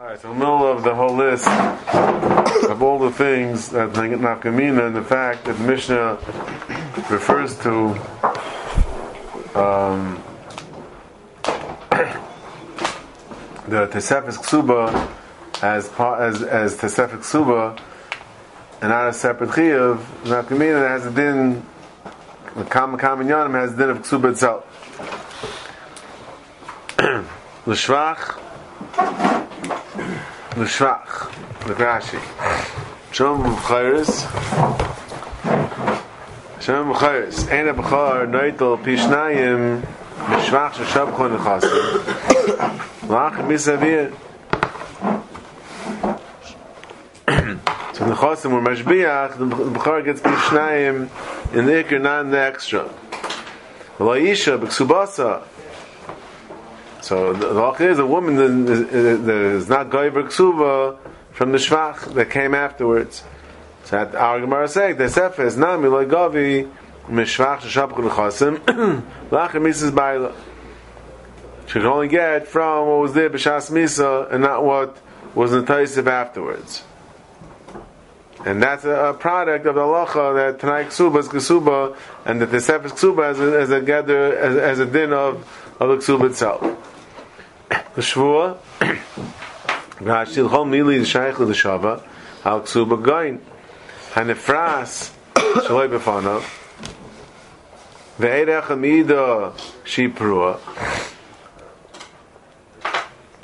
Alright, so in the middle of the whole list of all the things that Nakamina and the fact that Mishnah refers to um, the Tesefes Ksuba as as as Tesefes Ksuba and not a separate Chiyav, Nakamina has a din, the Kam Kam Yanim has a din of Ksuba itself. the L'shvach משוח, לגרשי. שום חיירס, שום חיירס, אין הבחור נויטל פי שניים משוח של שום כל נכנס. ואח מסביר. Und nachos im Mashbiach, the Bukhar gets pi שניים in the Ikernan the extra. Weil Isha, so the halacha is a woman that is not goyver ksuba from the shvach that came afterwards. So at our Gemara saying the sefer is nami loy gavi mishvach sheshabchu nechasim lachem misas baila. She could only get from what was there b'shas misa and not what was in taisiv afterwards. And that's a, a, product of the halacha that Tanai Ksuba is Ksuba, and that the Sefer Ksuba as a, as a gather, as, as a din of, of the Ksuba itself the shvua Rashi l'chol mili l'shayich l'shava al ksuba goin. Hanefras shaloi b'fanav ve'erech amida she prua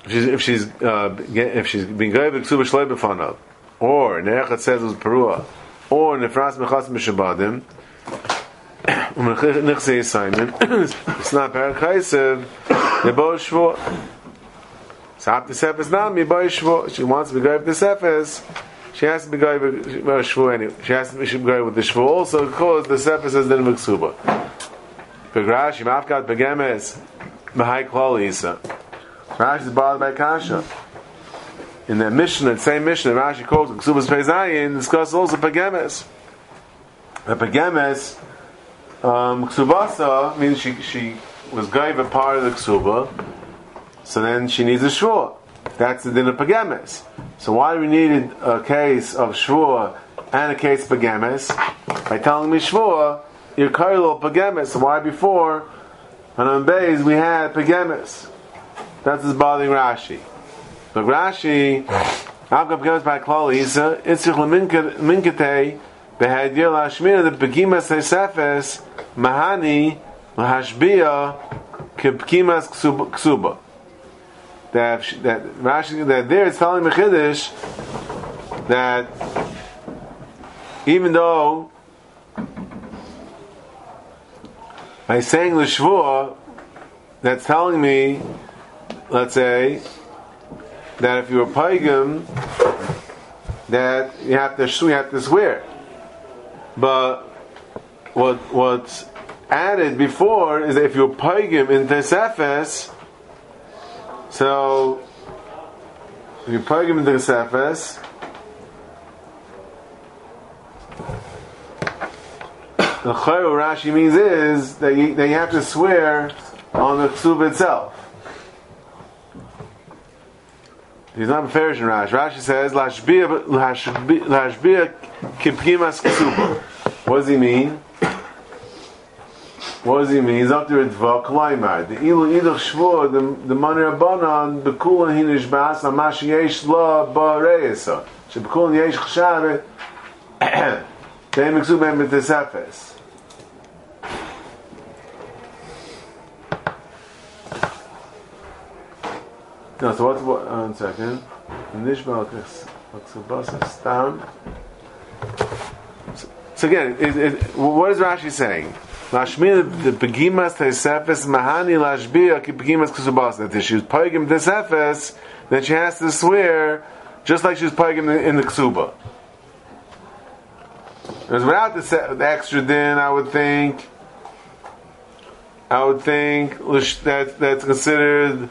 if she's uh, if she's been to ksuba shaloi b'fanav or ne'echat says it was prua or nefras mechas mishabadim it's not parakaisev nebo shvua so after Sefes Nami, by Shvu, she wants to be going with the Sefes, she has to be going with Shvu anyway. She has to be going with the Shvu also because the Sefes is the Miksuba. Begrash, Mafkat Begemes, Mahai Klal Isa. Rashi is bothered by Kasha. In the mission, the same mission, Rashi calls Ksubas Peizayin, discuss also Pegemes. The Pegemes, um, Ksubasa means she, she was going a part of the Ksuba, so then she needs a shvur. That's the din of. So why do we need a case of shvur and a case of pagames? By telling me shvur, you're kailo pagames. So why before on on Beis we had pagames? That's what's bothering Rashi. But Rashi, Avgav pagames by klal isa, itzich leminkete behadir lashmir the pegimas sefes mahani lahashbia kipkimas ksuba that that Rashi that there it's telling Mechiddish that even though by saying the Shvuah, that's telling me, let's say, that if you're a pagan, that you have to you have to swear. But what what's added before is that if you're pagan in Tesefes, so, you plug him into the surface, the chayu Rashi means is that you, that you have to swear on the ksuba itself. He's not a Farish in Rashi. Rashi says, Lashbia kipkimas ksuba. What does he mean? What does he mean? He's up there at Klaimar. The ilu idach shvur, the the money rabbanon, bekulan hinish bas, amash yesh la. She bekulan yesh chshare, they mixu ben mit tesefes. No, so what's what, one second. Nishbal k'subas stam. So again, it, it, what is Rashi saying? Lashmir the begimas tesefes mahani lashbia ki begimas kusubas. That if she was pagim tesefes, then she has to swear just like she was pagim in the ksuba. Because without the, the, extra din, I would think, I would think that that's considered.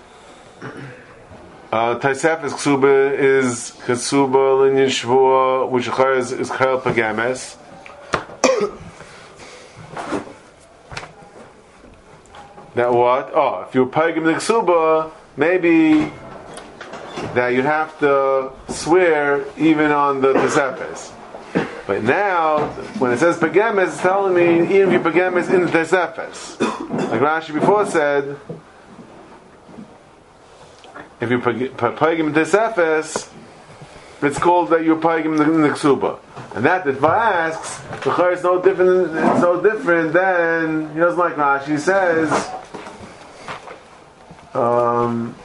Uh, ksuba is ksuba linyan which is is chayil pagames. That what? Oh, if you're pagim the ksuba, maybe that you have to swear even on the Tesefes. But now, when it says Pagemes, it's telling me even if you Pagemes in the Tesefes. Like Rashi before said, if you Pagim Tesefes, it's called that you're in the Ksuba. And that the Gemara asks, the Chor is no different. It's no different than he doesn't like Rashi says. Um,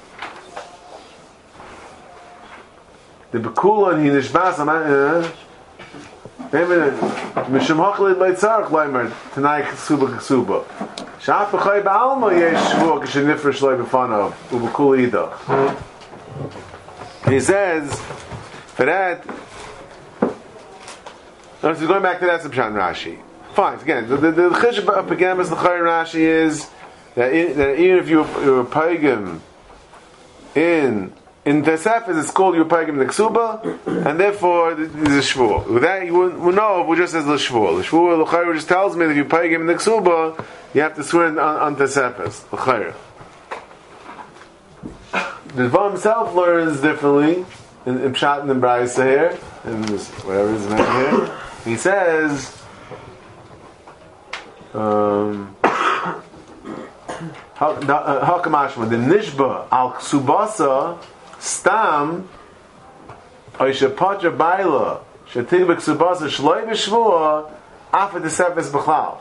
the Bekulan he nishvas uh, mishum leimer tonight ba'alma loy. He says for that no, so going back to that Pshat Rashi fine again the, the, the chish the Rashi is that, in, that even if you, you're a pagan in in the it's called Yupagim Neksuba, and therefore there's a. With that, you would know if it just says the Shvuah. The Shvuah, L'chayr, just tells me that if you Pagim Neksuba, you have to swear on, on the Sefes, L'chayr. The Dvar himself learns differently, in, in Pshat and in Braisa here, in this, whatever is mentioned here. He says, um, Hakamashma, the Nishba al Ksubasa Stam oy shepotja baila shetig b'ksubasa shloi b'shvua afa desefes b'chlal.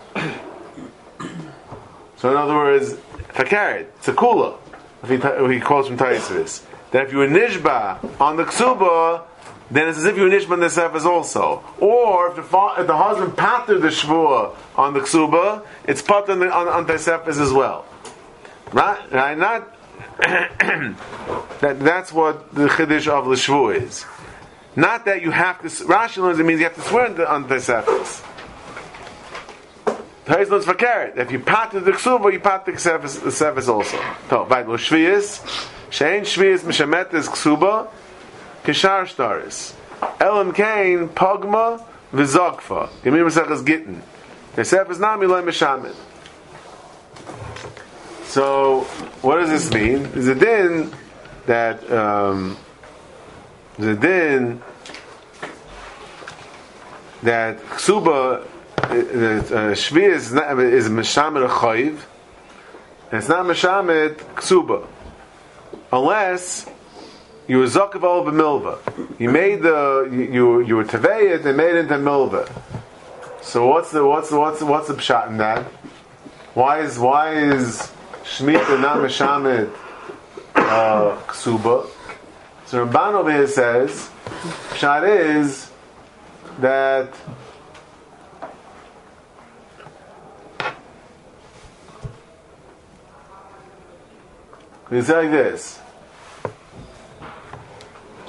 So in other words, fakarid, it's a kula. If he, if he calls from Taisvis. That if you were nishba on the ksuba, then it's as if you were nishba on the also. Or if the, fa- if the husband pattered the shvua on the ksuba, it's put on the, on, the as well. Right? Right? Not that, that's what the chiddush of the shvu is. Not that you have to. Learns it means you have to swear on the, on the. Tais learns fakir. If you pat the ksuba, you pat the sefes also. So, by the shviyas, shein shviyas mishamet is ksuba, kishar staris. Elam kain pogma v'zogfa. Gemir mesachas gittin. The sefes nami loy mishamet. So, what does this mean? Is a din that um, the din that ksuba uh, uh shvi is is meshamed chayiv. It's not meshamed ksuba unless you were zakav milva. You made the you you were teveyit and made it into milva. So what's the what's the what's the, what's the pshat in that? Why is why is Shemitah not Meshamet uh, Ksuba. So Ramban over here says, Pshat is that it's like this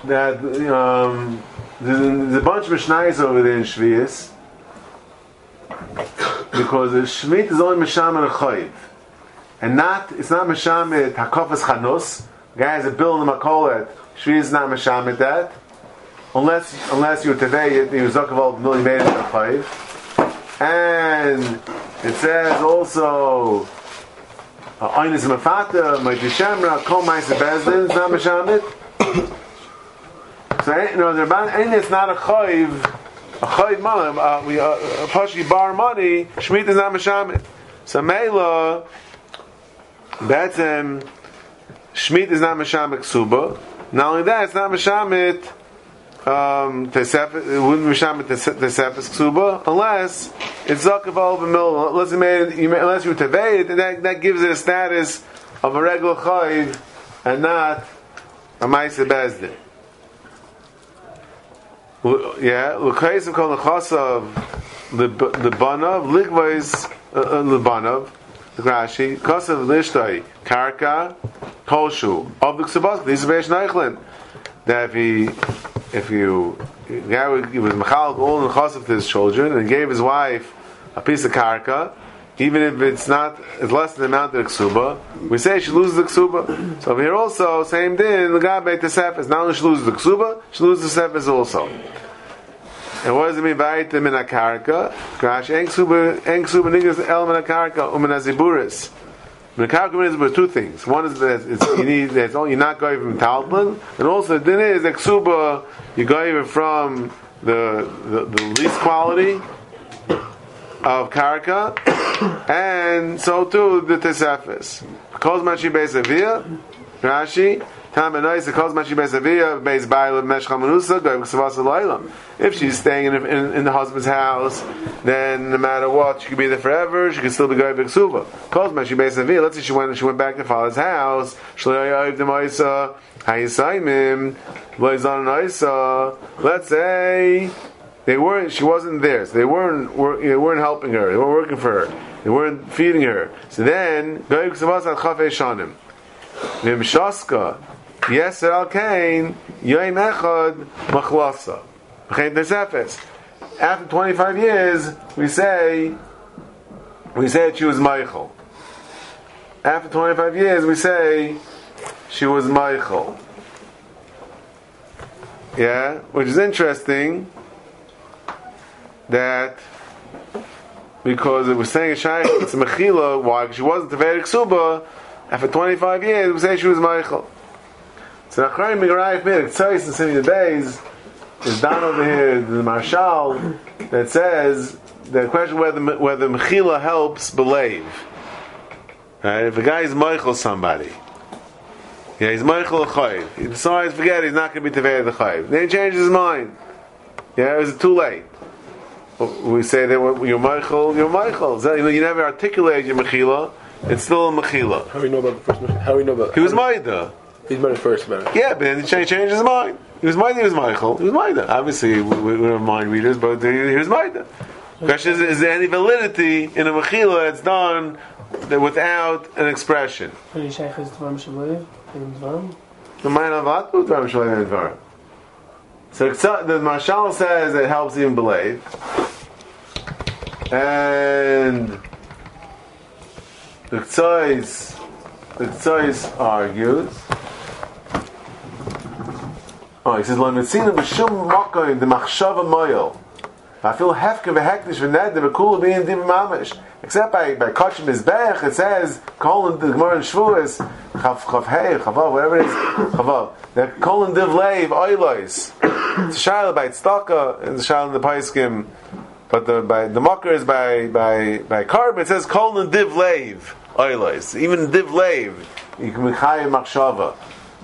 that um, there's, a bunch of Mishnayos over there in Shvius because the Shmit is only Misham and Chayiv and not it's not meshamet hakofas chanus. Guy has a bill in the makolet. She is not meshamet that unless unless you're today you zakaval million made in five. And it says also Einis mafata, my tishamra, kol ma'ase bezdin, it's not meshamet. So you know, the Rabban, it's not a chayiv, a chayiv money, uh, we uh, pashi bar money. Shmit is not meshamet. So Mela, Betzem, Shmit is not Meshamet Ksuba. Not only that, it's not Meshamet um, it wouldn't be Meshamet Tesefes Ksuba unless it's Zakav over Mil, unless, made, unless you Tevei it, and that, that gives it a status of a regular Chayiv and not a Maisa Bezdin. Yeah, L'chayis called the Chasav the Banav, uh, uh, Libanav, Rashi, Kosav Lishtai, Karka, Kolshu, of the Ksubas, these are Beish Neichlin. That if he, if you, he was Machal all the Chosav to his children and gave his wife a piece of Karka, even if it's not, it's less than the amount of the Ksuba, we say she loses the Ksuba. So here also, same din, the Gabe Tesef is not only she loses the Ksuba, she loses the Sefes also. And what does it mean by item in a karka? Crash engsuba engsuba niggas el in a karka ziburis. With two things. One is that it's, you need that's only you're not going from talpin, and also the din is that ksuba you're going from the, the the least quality of karka, and so too the tesefis. Kos machi beisavia, Rashi. Tam benois the kos machi beisavia beis bayla meshcha manusa goyim ksavas alaylam. If she's staying in, in, in the husband's house, then no matter what, she could be there forever. She could still be going b'ksuba. Kos machi beisavia. Let's say she went she went back to father's house. Shloyayiv demoisa hayisaimim loizan Let's say they weren't. She wasn't there. So they weren't. Were, they weren't helping her. They weren't working for her. They weren't feeding her. So then, goyim ksavas al chafei shanim. Vimshaska, yes, al kain, yoim echad, machlasa. After 25 years, we say, we say she was Michael. After 25 years, we say she was Michael. Yeah, which is interesting that because it was saying shaykh, it's mechila, why? Because she wasn't a very ksuba, after 25 years, we say she was Michael. So Achrayim Migarayif made a tzais in Simi Bays is down over here, the Marshal, that says the question whether whether Mechila helps believe. Right? If a guy is Michael somebody, yeah, he's Michael Chayiv. He decides, forget, he's not going to be Tevei the Chayiv. Then he changes his mind. Yeah, it was too late. We say that you're Michael, you're Michael. You never articulate your Mechila. It's still a mechila. How do you know about the first How do you know about? He was Maida. He's married first, man. Yeah, but then he changed, changed his mind. He was Maida. He was Michael. He was Maida. Obviously, we, we, are mind readers, but he was Maida. The question is: Is there any validity in a mechila that's done without an expression? The mind of what? So the Marshal says it helps even believe, and the Ktsois, the Ktsois argues. Oh, he says, "Lo mitzina b'shum makoy the machshava moyel." I feel hefka v'hektish v'ned the v'kula being div mamish. Except by by kachim mizbech, it says kolon the gemara in Shavuos chav chav hey chavav whatever it is chavav the kolon div leiv oilois. It's a shayla by tzedakah and the shayla in the paiskim. But the by the mocker is by by by carbon. It says kolon div leiv oilos. Even div lave, you can mechayim machshava.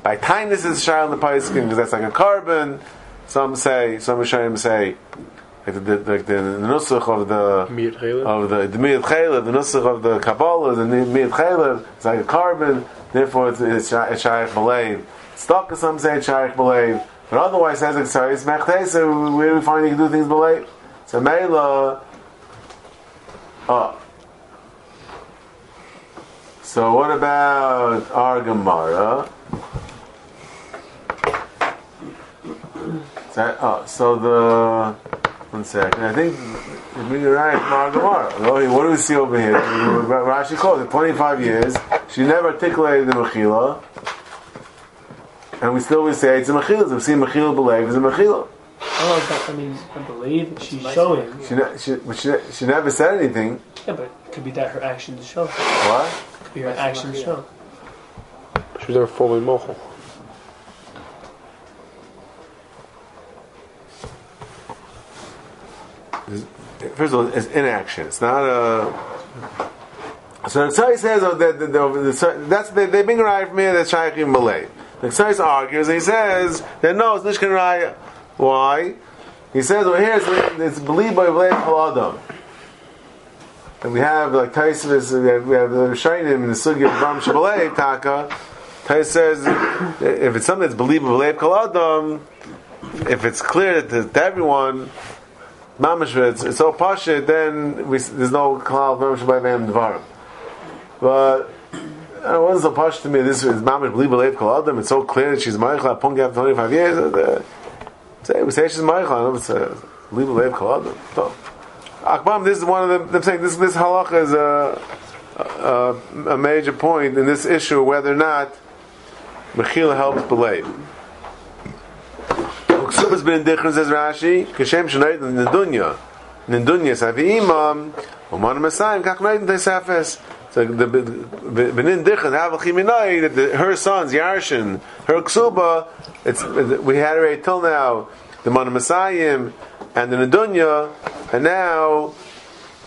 By kindness is shar on the paiskin because that's like a carbon. Some say, some Rishonim say, like the, the, like the, the nusach of the of the the chaylev, the nusach of the kabbalah, the miyat chaylev, it's like a carbon. Therefore, it's it's, it's shaykh. Stock, some say shaykh balev, but otherwise, as it's sorry, it's. Where do we find you can do things balev? So meila. Oh, so what about our Gemara? So, oh, ah, so the one second. I think you're right our Gemara. What do we see over here? Rashi calls it 25 years. She never articulated the Mechila. And we still would say it's a Mechila. We see Mechila believe it's a Mechila. Oh, that means I believe she's showing. She, ne- she, she, she never said anything. Yeah, but it could be that her actions show. What? Your actions show. She was never fully mochel. First of all, it's inaction. It's not a. So the Tzai says oh, that the, the, the, that's they, they bring raya from here that's Shaykhim Malay. The Tzai argues and he says that no, it's Nishkan Raya. Why? He says well here it's, believed by Vlad Adam. And we have like Taisvis, we have the Shainim in the Sugi of Ram Shabbalei Taka. Tais says if it's something that's believable, Kaladam, if it's clear to, to everyone, Mamash, it's, so pasha, then we, there's no Kalal Ram Shabbalei Vam Dvarim. But it wasn't so pasha to me. This is Mamash believable Kaladam. It's so clear that she's Meichel. Pungi after 25 years. Uh, say we say she's Meichel. It's uh, a believable Kaladam. Akbam, this is one of the, I'm saying this, this halacha is a, a, a, major point in this issue whether or not Mechila helps believe. Uksubas bin Dichron says Rashi, Kashem Shanayt in the dunya. In the dunya, Savi Imam, Uman Masayim, Kach Nayt in Tesafes. The benin dichan avachim that her sons Yarshin, her ksuba. It's we had already till now the Messiah and the Nadunya, and now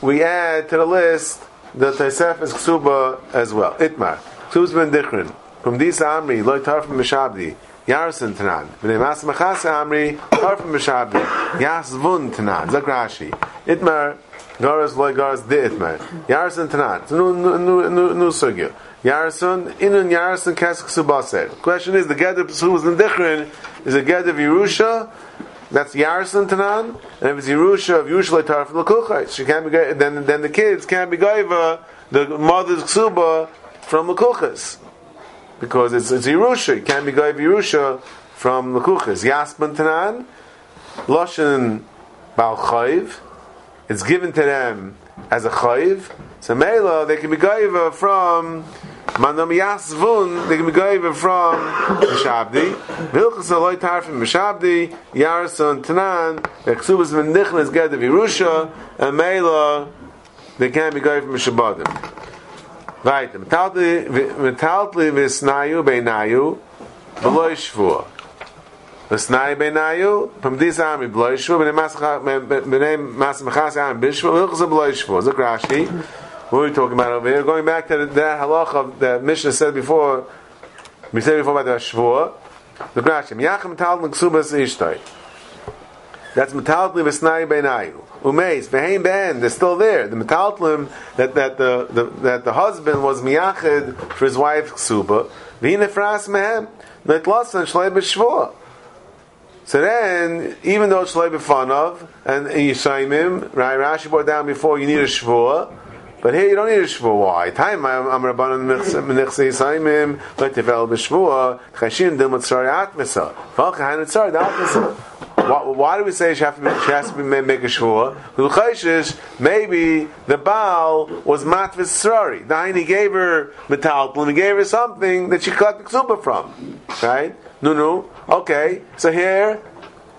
we add to the list the Taisefes ksuba as well. Itmar ksuba's ben from this Amri loy tar from Mishabdi. Yarson Tanan. B'nei Mas Machas Amri, tar from Mishabdi. Yas Vun Tanan. Itmar, Garas loy Garas de Itmar. Yarson Tanan. It's a new, new, new, new, sugya. Yarson, Inun Yarson Kesk Subaser. Question is, the Geder Pesuvas in Dichrin is a Geder of Yerusha, that's Yarson Tanan, and if it's Yerusha of Yerusha Tar from Lakuchai, she can't be, then, then the kids can't be Gaiva, the mother's Ksuba from Lakuchas because it's, it's Yerusha. It can't be Goy Yerusha from Lakuchas. Yasman Tanan, Loshen Bal Chayiv. It's given to them as a Chayiv. So Mela, they can be Goyva from Manam Yasvun, they can be Goyva from Mishabdi. Vilchas Aloy Tar from Mishabdi, Yarson Tanan, the Ksubas Mendichnas Ged of Yerusha, and Mela, they can't be Goyva from Mishabadim. Right, metaltli v'snayu beinayu v'lo yishvua. V'snayu beinayu from this army v'lo yishvua b'nei mas mechas am b'shvua v'chaz v'lo yishvua. Zok Rashi. What are we talking about over here? Going back to that halacha that Mishnah said before. We said before about the shvua. Zok Rashi. Miyachem metaltli ksubas ishtay. That's metaltli v'snayu beinayu. Umeis v'hein ben. They're still there. The metaltlim that that the, the that the husband was miyached for his wife ksuba. V'hin efras mehem. Netlasan shlei b'shvua. So then, even though it's shlei b'fanav and yishayimim, right? Rashi brought down before you need a shvua. But here you don't need a shvua. Why? Time I'm I'm rabbanon menichse yisayimim let tevel b'shvua chashin dim tzari atmesa. V'al kahan tzari atmesa. Why, why do we say she, have to be, she has to be ma- make a shvua? L'chayshish, maybe the Baal was matvis srari. Then he gave her metaltal, he gave her something that she collected ksuba from. Right? No, no. Okay. So here,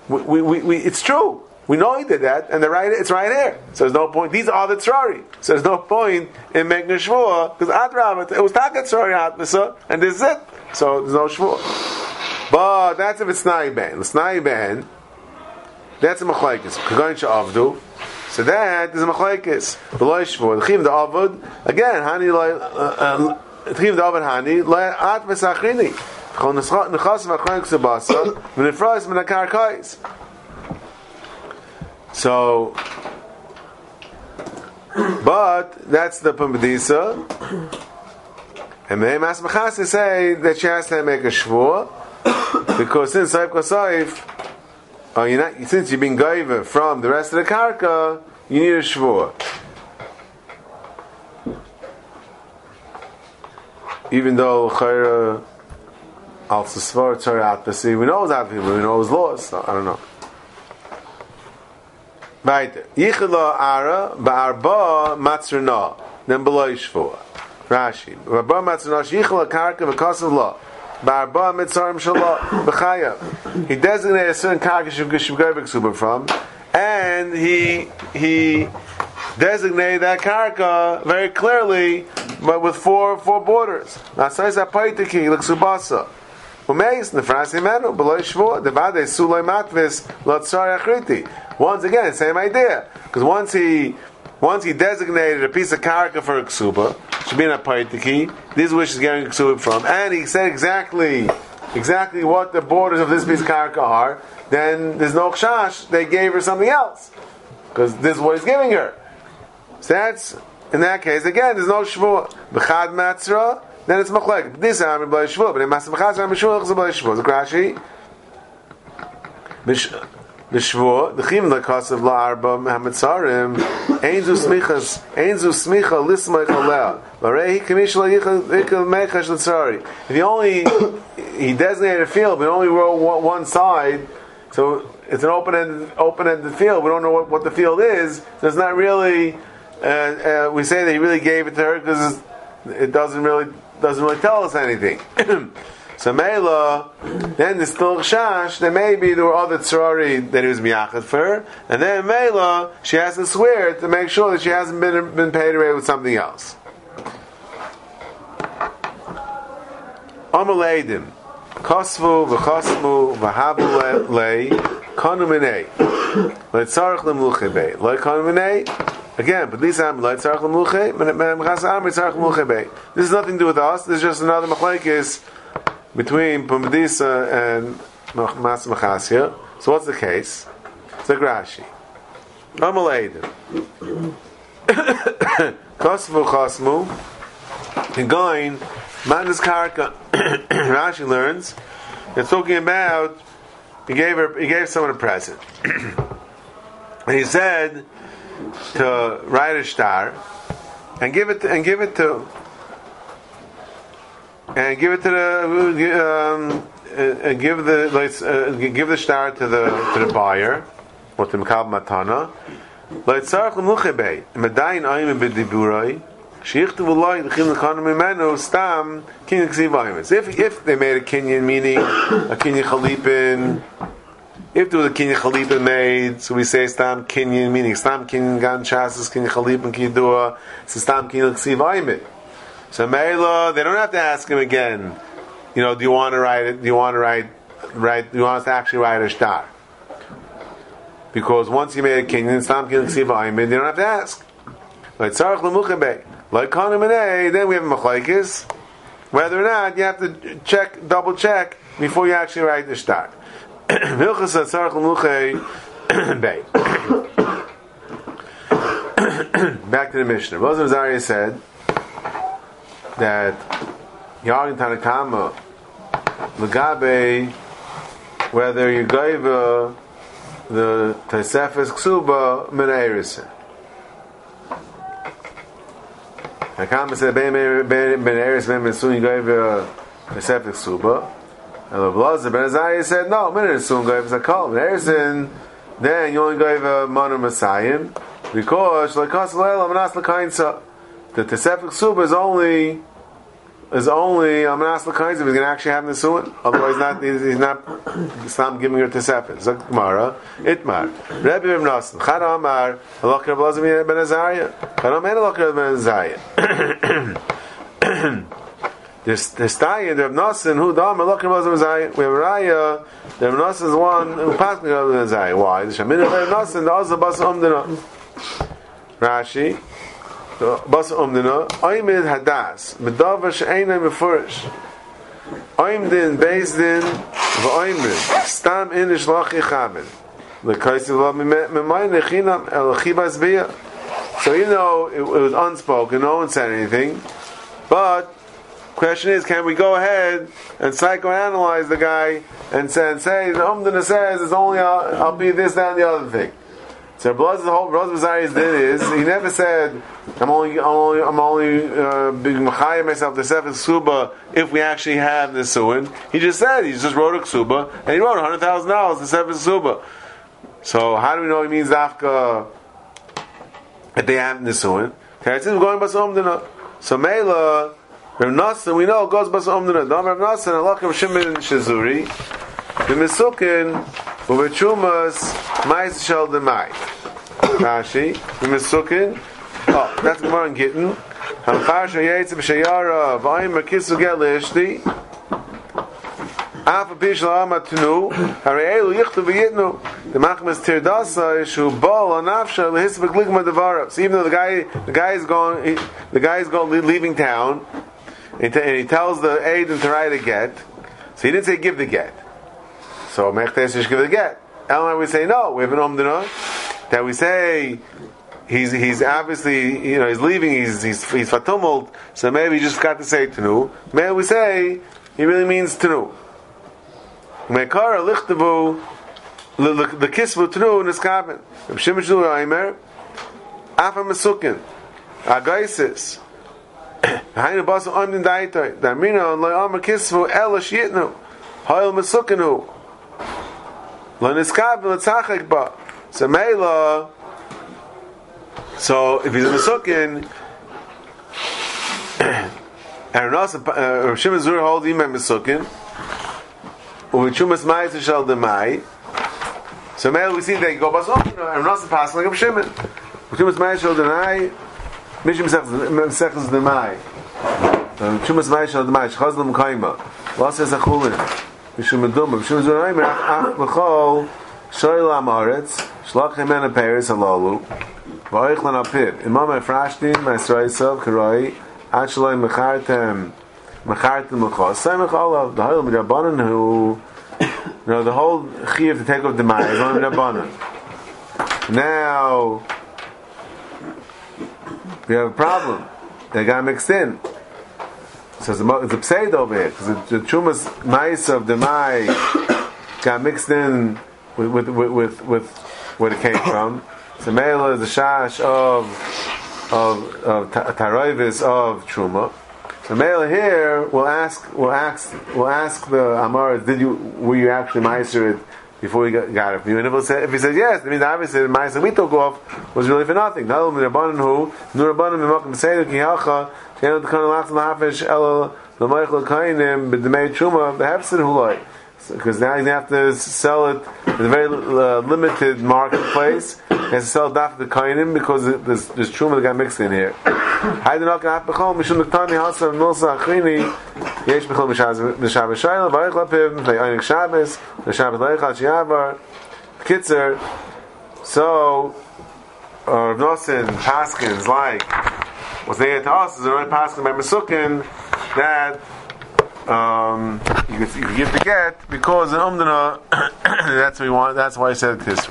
we, we, we, it's true. We know he did that, and the right, it's right here. So there's no point. These are the tzrari. So there's no point in making a shvua because adrav it was takat tzrari atmisa, and this is it. So there's no shvua. But that's if it's snai ben. The snai ben, that's a machlekes. Kagoyin avdu. So that is a machlekes. Beloy shvur. The chiv the avud again. Hani loy. Uh, uh, the chiv the avud hani loy. So, but that's the pumbedisa. And they Mehem Asmachas say that she has to make a shvur because since Saif Kosaif, uh, you're not, since you've been gaiva from the rest of the karka, you need a shvur. Even though chayra al sasvar tzari atpasi, we know it's out people, we know it's lost. So, I don't know. Weiter. Yichela ara ba'arba matzrna, then below shvur. Rashi. Ba'arba matzrna shichela karka v'kasav la. Ba'arba mitzarim shala b'chayav. He designated a certain karka shivgavik super from, and he he designated that karka very clearly, but with four four borders. Nasais apaitiki l'ksubasa. Umeis nefrasi Once again, same idea. Because once he once he designated a piece of karka for a ksuba, should be in a paitiki. This is where she's getting ksuba from, and he said exactly exactly what the borders of this piece of karka are. Then there's no chash. They gave her something else because this is what he's giving her. So that's in that case again. There's no shvur. B'chad matzra. Then it's machlek. This army b'lay shvur, but in mas b'chad army shvur it's b'lay shvur. Zakrashi. B'shvur, the chim lekasav la'arba hametzarim, ein zu smichas, ein zu smicha lismach aleh, v'rei kamish la'yichal mechash l'tzari. He only, he designated a field, but only wrote one side, so it's an open-ended, open-ended field, we don't know what, what the field is, so it's not really, uh, uh, we say that he really gave it to her because it doesn't really, doesn't really tell us anything. so Mela, then there's still Shash, then maybe there were other Tzorari that he was miyachet for. Her, and then Mela, she has to swear to make sure that she hasn't been, been paid away with something else. Amaleidim, Kosvu, V'chosmu, V'habu Lei, Konuminei, Letzarech Lemluchibei, Lei Konuminei, Again, but. This is nothing to do with us. This is just another machlekes between Pumbedisa and Mas Machasia. So what's the case? It's like Rashi. Amaleidim. Kosvu chosmu. And going, Mandas Karka, Rashi learns, they're talking about he gave her he gave someone a present. and he said to write a star and give it and give it to and give it to the um, and give the uh, give the star to the to the buyer or to Mekab Matana. Leitzarch l'muchebei, medayin ayim b'diburai, Shichtu v'loi l'chim l'kanu mimenu stam kinyan ksiv If if they made a kinyan meaning a kinyan chalipin, if there was a kinyan chalipin made, so we say stam kinyan meaning stam kinyan gan chassis kinyan chalipin kidua, so stam kinyan ksiv So Mela, they don't have to ask him again. You know, do you want to write it? Do you want to write write? Do you want us to actually write a star? Because once you made a kinyan, stam kinyan ksiv they don't have to ask. Like tzarich lemuchem like Khanim then we have Machlaikis, whether or not you have to check, double check before you actually write the start. Back to the Mishnah. Rosam Zariah said that Yarin Tanakama Lagabe whether you gave the Tesefes Ksuba Min Hakam said ben ben ben Eres ben ben Sun gave a Pesefik Suba. And the Blazer ben Azariah said no, ben Sun gave a call. Ben Erison then you only gave a Manu Messiah because like Kasalel Amanas Lakainsa uh, the Tesefik Suba is only is only ask the kinds if he's gonna actually have the Nisuin. Otherwise, not he's not Islam giving her Tesefin. Zok Gemara, Itmar, Rebbe Ibn Nasan, Chad Amar, Halach Reb Lazar ben Azariah, Chad Amar Halach Reb ben Azariah. There's this the Stayin Reb Nasan who Halach Reb Lazar ben Azariah. We have Raya. Reb Nasan is one who passed me ben Azariah. Why? The Shamin Reb Nasan the Azza Bas Umdina. Rashi. The Bas umdina, oimid hadas, medavar she'ena mefurish. Oimdin, bezdin, v'oimid, stam inish lach ichamin. L'kaisi lo mimayin lechinam el chibas biyah. So even though it, it was unspoken, no one said anything, but question is, can we go ahead and psychoanalyze the guy and say, and say the Umdana says it's only I'll, I'll be this, that, and the other thing. So Blaz the whole Blaz Bazari's did is he never said I'm only I'm only I'm only uh, myself the seventh suba if we actually have the suin. He just said he just wrote a suba and he wrote hundred thousand dollars the seventh suba. So how do we know he means dafka that they have the suin? Okay, says we're going basam dina. So Mela Rav Nassan we know goes basam dina. Dam Rav Nassan Alakam Shimon shizuri, the Misukin Ubechumas Mais Shel Demai. Rashi, the Misukin. Oh, that's Gemara in Gittin. Hamchar Shayetz B'Shayara V'ayim Merkisu Gel Ishti. Afa Pish La'ama Tunu. Hari'elu Yichtu V'Yitnu. The Machmas Tirdasa Ishu Bol Anafsha Lehis V'Gligma Devara. So even though the guy, the guy is going, he, the guy is going, leaving town, and he tells the aide to write a get, so he didn't say give the get. So mechtes is give the get. Elmar we say no. We have an omdana that we say he's he's obviously you know he's leaving. He's he's he's fatumult. So maybe he just forgot to say tenu. Maybe we say he really means tenu. Mekara lichtavu the kisvu tenu niskaben. Shimish nu aimer afa mesukin agaisis. Hainu basu omdin daitoy. Damina on loy amar kisvu elish yitnu. Hoil mesukinu. Lo niskav v'letzachek ba. So Mela, so if he's a Mesukin, and Rav uh, Shimon Zur holds him a Mesukin, u'vichumas ma'is shel demai, so Mela we see they go bas and Rav pass like a Shimon. U'vichumas ma'is shel demai, Mishim Mesechus demai. U'vichumas ma'is shel demai, shchaz l'mkayma. What says a chulin? Mishum meduma. Mishum zunayim ach l'chol shoyl amaretz shlach hemen aperis halalu v'oich lan apir. Imam efrashtin ma'esrayisav karoi ad shaloi mechartem mechartem l'chol. Same olav the whole midrabanan who you the whole chiyuv to take off ma'ay is on midrabanan. Now we have a problem. They got mixed in. So it's a, it's a pseid over here because the, the chumas mice of the mai got mixed in with with with, with, with where it came from. So mela is the shash of of of ta- taroivis of truma. So mela here will ask will ask will ask the amar, did you were you actually meiser it before you got, it from you? And if, he if he says yes, that means obviously the meiser we took off was really for nothing. Not only rabbanon who nur rabbanon mimakim seder ki halcha she'enu t'kan lachs lahafish elo l'moich l'kainim b'demei truma behefsin huloi. Because now to have to sell it in a very uh, limited marketplace. Has to sell after the kainim because there's, there's truma that got mixed in here. Hayden al kanat b'chol mishum l'ktani hasa milsa achrini yesh b'chol m'shav shayla v'ayich lapiv m'tay aynik shabbos m'shabbos leichal shiavar Kitzer so uh, Nosin Paskins like what's there to us is already Paskin by Mesukin that um, you, could, you could give the get because in Umdana that's what we want. That's why I said this.